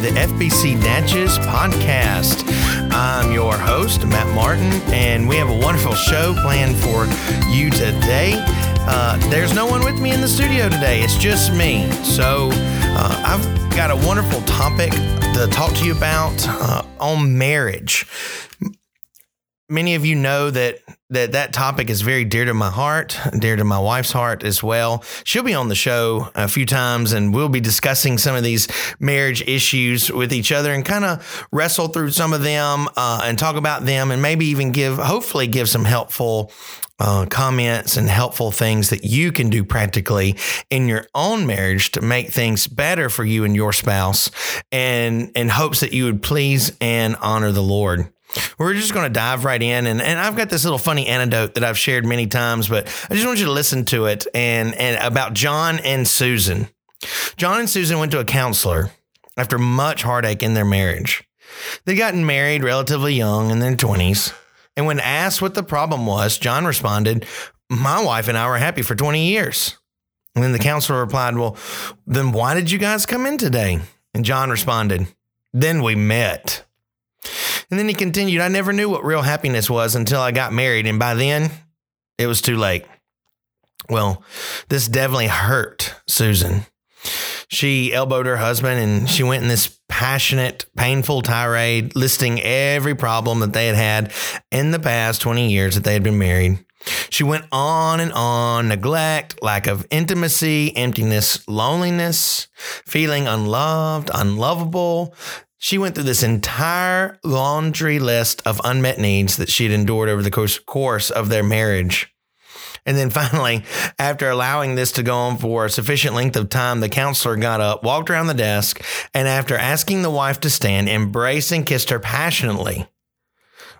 the FBC Natchez podcast. I'm your host, Matt Martin, and we have a wonderful show planned for you today. Uh, there's no one with me in the studio today, it's just me. So uh, I've got a wonderful topic to talk to you about uh, on marriage many of you know that that that topic is very dear to my heart, dear to my wife's heart as well. She'll be on the show a few times, and we'll be discussing some of these marriage issues with each other and kind of wrestle through some of them uh, and talk about them, and maybe even give, hopefully, give some helpful. Uh, comments and helpful things that you can do practically in your own marriage to make things better for you and your spouse and in hopes that you would please and honor the Lord. We're just going to dive right in. And, and I've got this little funny anecdote that I've shared many times, but I just want you to listen to it and, and about John and Susan. John and Susan went to a counselor after much heartache in their marriage. They'd gotten married relatively young in their 20s. And when asked what the problem was, John responded, My wife and I were happy for 20 years. And then the counselor replied, Well, then why did you guys come in today? And John responded, Then we met. And then he continued, I never knew what real happiness was until I got married. And by then, it was too late. Well, this definitely hurt Susan. She elbowed her husband and she went in this passionate, painful tirade listing every problem that they had had in the past 20 years that they had been married. She went on and on neglect, lack of intimacy, emptiness, loneliness, feeling unloved, unlovable, she went through this entire laundry list of unmet needs that she had endured over the course of their marriage. And then finally, after allowing this to go on for a sufficient length of time, the counselor got up, walked around the desk, and after asking the wife to stand, embraced and kissed her passionately.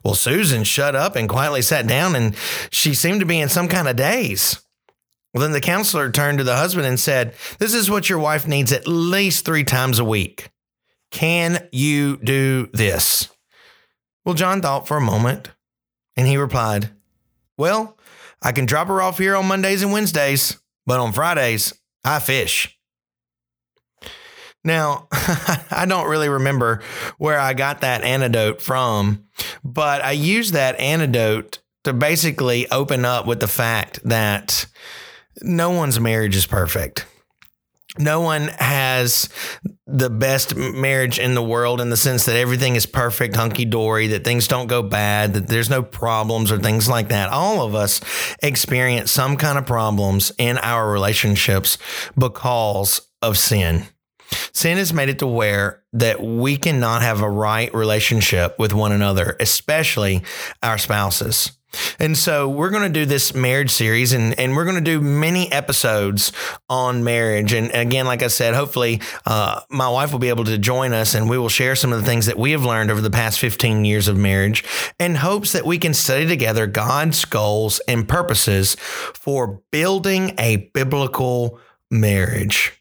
Well, Susan shut up and quietly sat down, and she seemed to be in some kind of daze. Well, then the counselor turned to the husband and said, This is what your wife needs at least three times a week. Can you do this? Well, John thought for a moment and he replied, Well, I can drop her off here on Mondays and Wednesdays, but on Fridays, I fish. Now, I don't really remember where I got that antidote from, but I used that antidote to basically open up with the fact that no one's marriage is perfect no one has the best marriage in the world in the sense that everything is perfect, hunky dory, that things don't go bad, that there's no problems or things like that. All of us experience some kind of problems in our relationships because of sin. Sin has made it to where that we cannot have a right relationship with one another, especially our spouses. And so we're going to do this marriage series and, and we're going to do many episodes on marriage. And again, like I said, hopefully uh, my wife will be able to join us and we will share some of the things that we have learned over the past 15 years of marriage in hopes that we can study together God's goals and purposes for building a biblical marriage.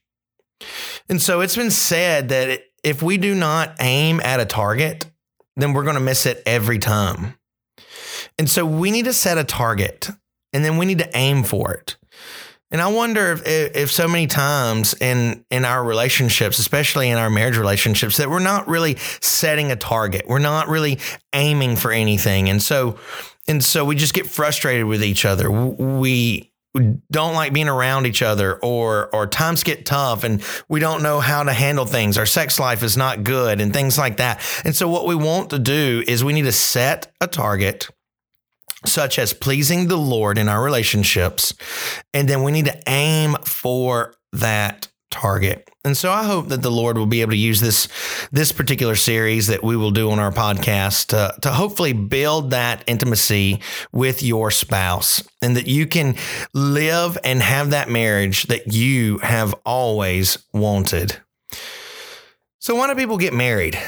And so it's been said that if we do not aim at a target, then we're going to miss it every time. And so we need to set a target and then we need to aim for it. And I wonder if, if so many times in in our relationships, especially in our marriage relationships, that we're not really setting a target. We're not really aiming for anything, and so and so we just get frustrated with each other. We don't like being around each other, or or times get tough, and we don't know how to handle things. Our sex life is not good, and things like that. And so what we want to do is we need to set a target such as pleasing the Lord in our relationships. And then we need to aim for that target. And so I hope that the Lord will be able to use this this particular series that we will do on our podcast to, to hopefully build that intimacy with your spouse and that you can live and have that marriage that you have always wanted. So why do people get married?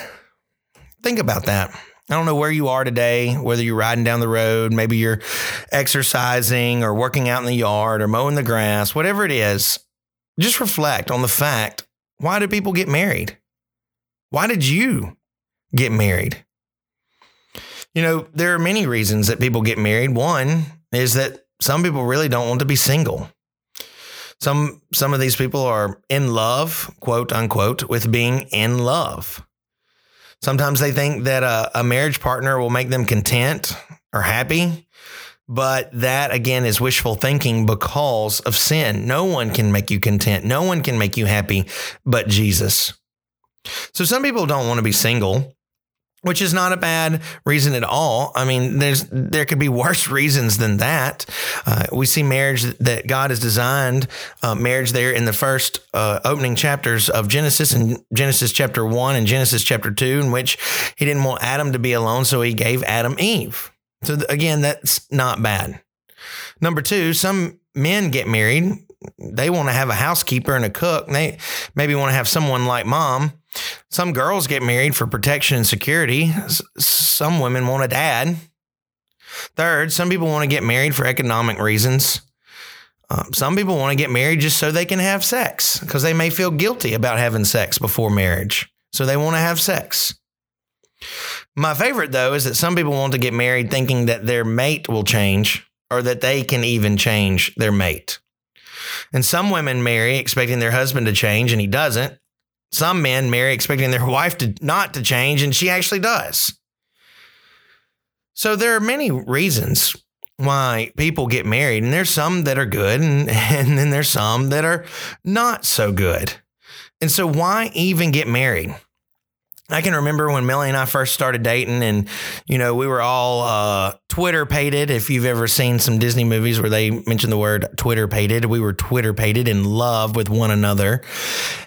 Think about that. I don't know where you are today, whether you're riding down the road, maybe you're exercising or working out in the yard or mowing the grass, whatever it is. Just reflect on the fact why do people get married? Why did you get married? You know, there are many reasons that people get married. One is that some people really don't want to be single. Some some of these people are in love, quote unquote, with being in love. Sometimes they think that a, a marriage partner will make them content or happy, but that again is wishful thinking because of sin. No one can make you content. No one can make you happy but Jesus. So some people don't want to be single which is not a bad reason at all. I mean, there's there could be worse reasons than that. Uh, we see marriage that God has designed uh, marriage there in the first uh, opening chapters of Genesis and Genesis chapter one and Genesis chapter two, in which He didn't want Adam to be alone, so He gave Adam Eve. So again, that's not bad. Number two, some men get married. They want to have a housekeeper and a cook. They maybe want to have someone like mom some girls get married for protection and security. Some women want a dad. Third, some people want to get married for economic reasons. Um, some people want to get married just so they can have sex because they may feel guilty about having sex before marriage. So they want to have sex. My favorite, though, is that some people want to get married thinking that their mate will change or that they can even change their mate. And some women marry expecting their husband to change and he doesn't. Some men marry expecting their wife to not to change, and she actually does. So there are many reasons why people get married, and there's some that are good, and, and then there's some that are not so good. And so, why even get married? I can remember when Millie and I first started dating, and you know we were all uh, twitterpated. If you've ever seen some Disney movies where they mention the word twitterpated, we were twitterpated in love with one another,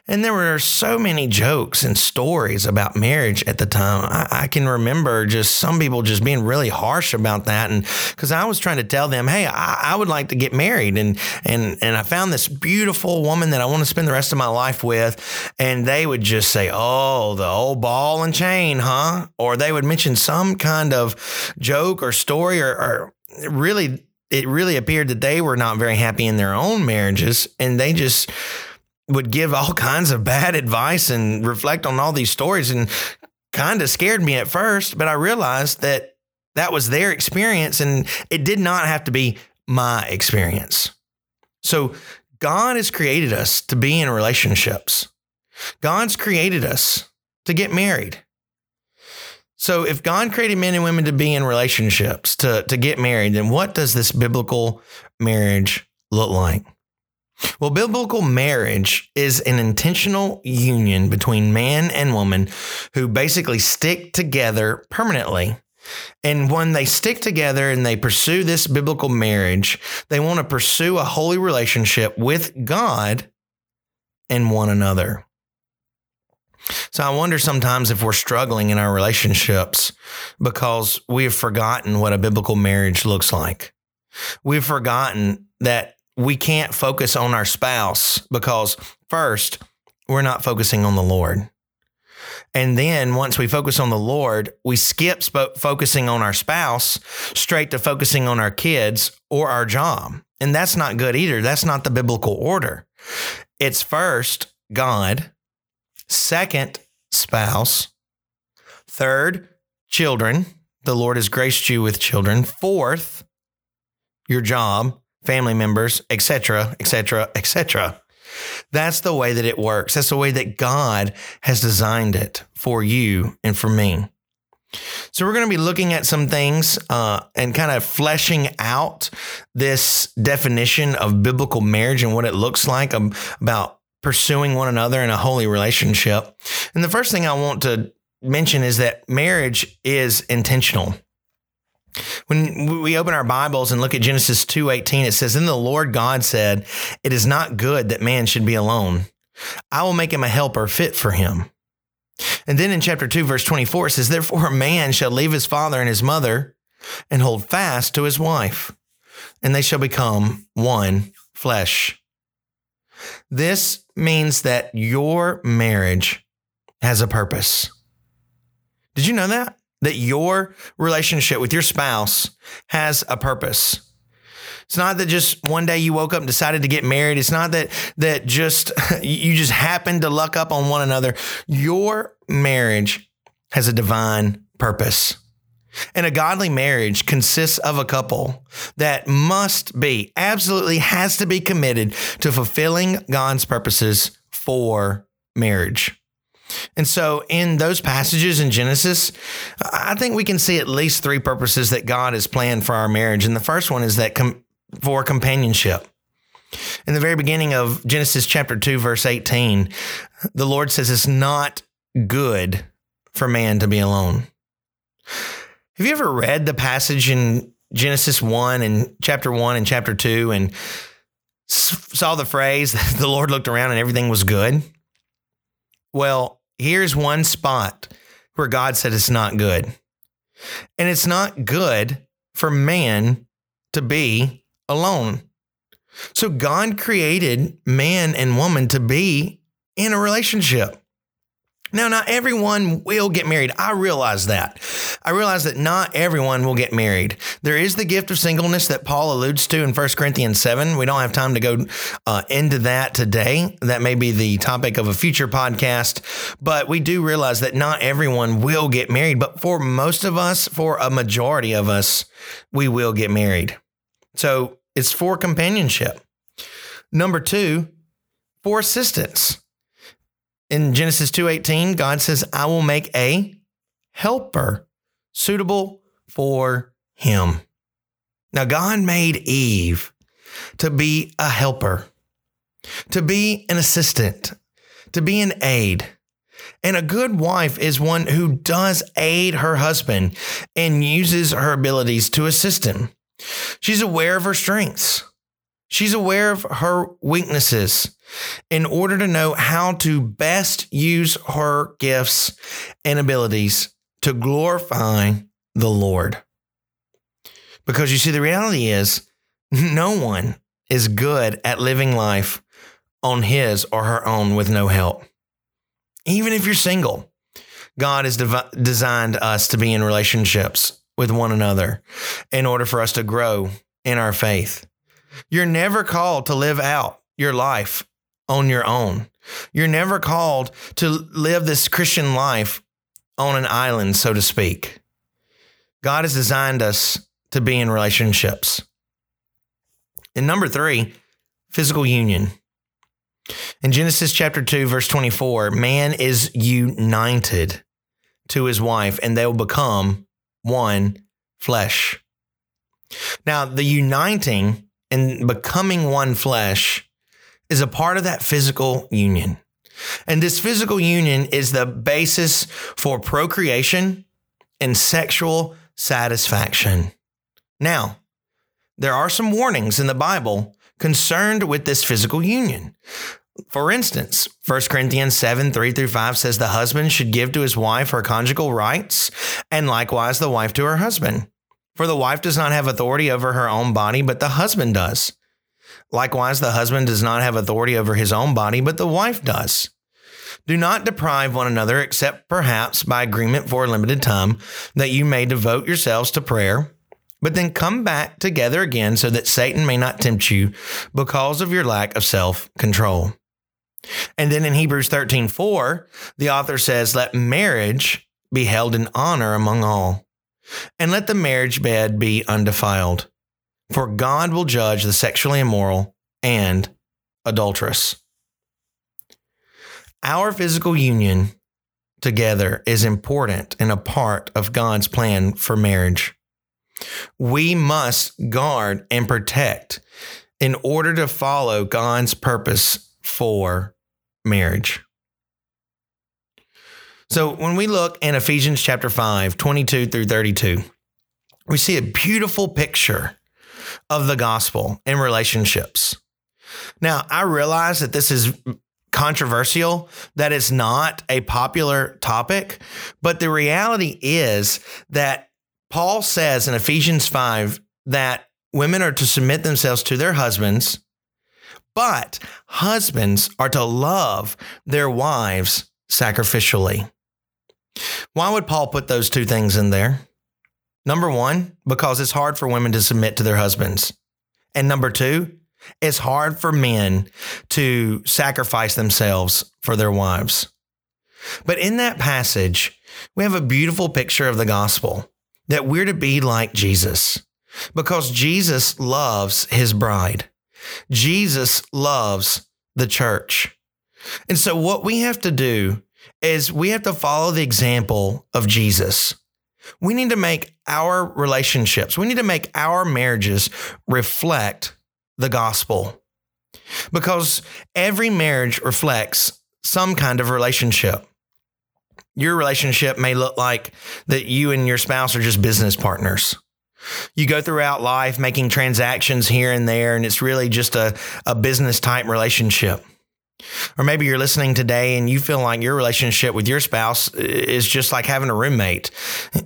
and there were so many jokes and stories about marriage at the time. I, I can remember just some people just being really harsh about that, and because I was trying to tell them, hey, I, I would like to get married, and and and I found this beautiful woman that I want to spend the rest of my life with, and they would just say, oh, the old ball and chain, huh? Or they would mention some kind of joke or story, or, or really, it really appeared that they were not very happy in their own marriages, and they just would give all kinds of bad advice and reflect on all these stories and kind of scared me at first, but I realized that that was their experience and it did not have to be my experience. So God has created us to be in relationships. God's created us to get married. So if God created men and women to be in relationships, to, to get married, then what does this biblical marriage look like? Well, biblical marriage is an intentional union between man and woman who basically stick together permanently. And when they stick together and they pursue this biblical marriage, they want to pursue a holy relationship with God and one another. So I wonder sometimes if we're struggling in our relationships because we have forgotten what a biblical marriage looks like. We've forgotten that we can't focus on our spouse because first, we're not focusing on the Lord. And then once we focus on the Lord, we skip sp- focusing on our spouse straight to focusing on our kids or our job. And that's not good either. That's not the biblical order. It's first God, second spouse, third children. The Lord has graced you with children. Fourth, your job family members, etc., etc., etc. That's the way that it works. That's the way that God has designed it for you and for me. So, we're going to be looking at some things uh, and kind of fleshing out this definition of biblical marriage and what it looks like um, about pursuing one another in a holy relationship. And the first thing I want to mention is that marriage is intentional. When we open our Bibles and look at Genesis 2:18 it says then the Lord God said it is not good that man should be alone I will make him a helper fit for him and then in chapter 2 verse 24 it says therefore a man shall leave his father and his mother and hold fast to his wife and they shall become one flesh This means that your marriage has a purpose Did you know that that your relationship with your spouse has a purpose. It's not that just one day you woke up and decided to get married. It's not that that just you just happened to luck up on one another. Your marriage has a divine purpose. And a godly marriage consists of a couple that must be, absolutely has to be committed to fulfilling God's purposes for marriage. And so, in those passages in Genesis, I think we can see at least three purposes that God has planned for our marriage. And the first one is that com- for companionship. In the very beginning of Genesis chapter 2, verse 18, the Lord says it's not good for man to be alone. Have you ever read the passage in Genesis 1 and chapter 1 and chapter 2 and saw the phrase, the Lord looked around and everything was good? Well, here's one spot where God said it's not good. And it's not good for man to be alone. So God created man and woman to be in a relationship. Now, not everyone will get married. I realize that. I realize that not everyone will get married. There is the gift of singleness that Paul alludes to in 1 Corinthians 7. We don't have time to go uh, into that today. That may be the topic of a future podcast, but we do realize that not everyone will get married. But for most of us, for a majority of us, we will get married. So it's for companionship. Number two, for assistance in Genesis 2:18, God says, "I will make a helper suitable for him." Now God made Eve to be a helper, to be an assistant, to be an aid. And a good wife is one who does aid her husband and uses her abilities to assist him. She's aware of her strengths. She's aware of her weaknesses in order to know how to best use her gifts and abilities to glorify the Lord. Because you see, the reality is no one is good at living life on his or her own with no help. Even if you're single, God has dev- designed us to be in relationships with one another in order for us to grow in our faith. You're never called to live out your life on your own. You're never called to live this Christian life on an island, so to speak. God has designed us to be in relationships. And number three, physical union. In Genesis chapter 2, verse 24, man is united to his wife and they will become one flesh. Now, the uniting and becoming one flesh is a part of that physical union. And this physical union is the basis for procreation and sexual satisfaction. Now, there are some warnings in the Bible concerned with this physical union. For instance, 1 Corinthians 7 3 through 5 says the husband should give to his wife her conjugal rights, and likewise the wife to her husband. For the wife does not have authority over her own body, but the husband does. Likewise, the husband does not have authority over his own body, but the wife does. Do not deprive one another, except perhaps by agreement for a limited time, that you may devote yourselves to prayer, but then come back together again so that Satan may not tempt you because of your lack of self control. And then in Hebrews 13 4, the author says, Let marriage be held in honor among all, and let the marriage bed be undefiled for God will judge the sexually immoral and adulterous. Our physical union together is important and a part of God's plan for marriage. We must guard and protect in order to follow God's purpose for marriage. So when we look in Ephesians chapter 5, 22 through 32, we see a beautiful picture of the gospel in relationships. Now, I realize that this is controversial, that it's not a popular topic, but the reality is that Paul says in Ephesians 5 that women are to submit themselves to their husbands, but husbands are to love their wives sacrificially. Why would Paul put those two things in there? Number one, because it's hard for women to submit to their husbands. And number two, it's hard for men to sacrifice themselves for their wives. But in that passage, we have a beautiful picture of the gospel. that we're to be like Jesus because Jesus loves his bride. Jesus loves the church. And so, what we have to do is we have to follow the example of Jesus. We need to make our relationships, we need to make our marriages reflect the gospel because every marriage reflects some kind of relationship. Your relationship may look like that you and your spouse are just business partners. You go throughout life making transactions here and there, and it's really just a, a business type relationship. Or maybe you're listening today and you feel like your relationship with your spouse uh, is just like having a roommate.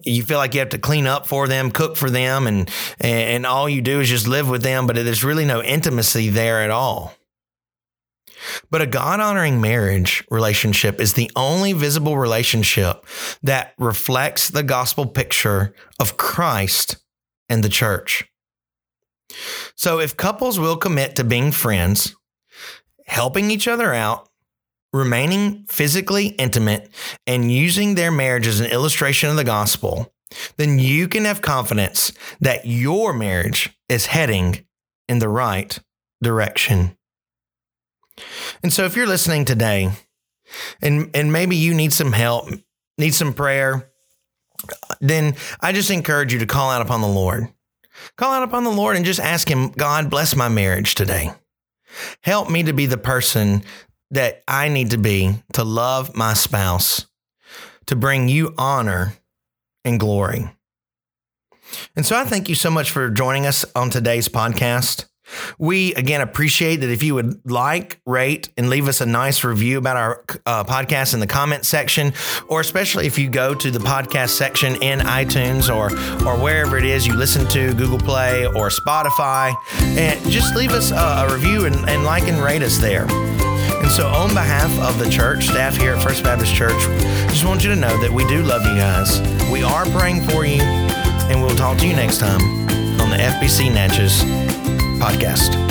You feel like you have to clean up for them, cook for them, and and all you do is just live with them, but there's really no intimacy there at all. But a God honoring marriage relationship is the only visible relationship that reflects the gospel picture of Christ and the church. So if couples will commit to being friends, helping each other out, remaining physically intimate, and using their marriage as an illustration of the gospel, then you can have confidence that your marriage is heading in the right direction. And so if you're listening today and and maybe you need some help, need some prayer, then I just encourage you to call out upon the Lord. Call out upon the Lord and just ask him, God, bless my marriage today. Help me to be the person that I need to be to love my spouse, to bring you honor and glory. And so I thank you so much for joining us on today's podcast. We again appreciate that if you would like, rate, and leave us a nice review about our uh, podcast in the comment section, or especially if you go to the podcast section in iTunes or or wherever it is you listen to, Google Play or Spotify, and just leave us a, a review and, and like and rate us there. And so, on behalf of the church staff here at First Baptist Church, just want you to know that we do love you guys. We are praying for you, and we'll talk to you next time on the FBC Natchez podcast.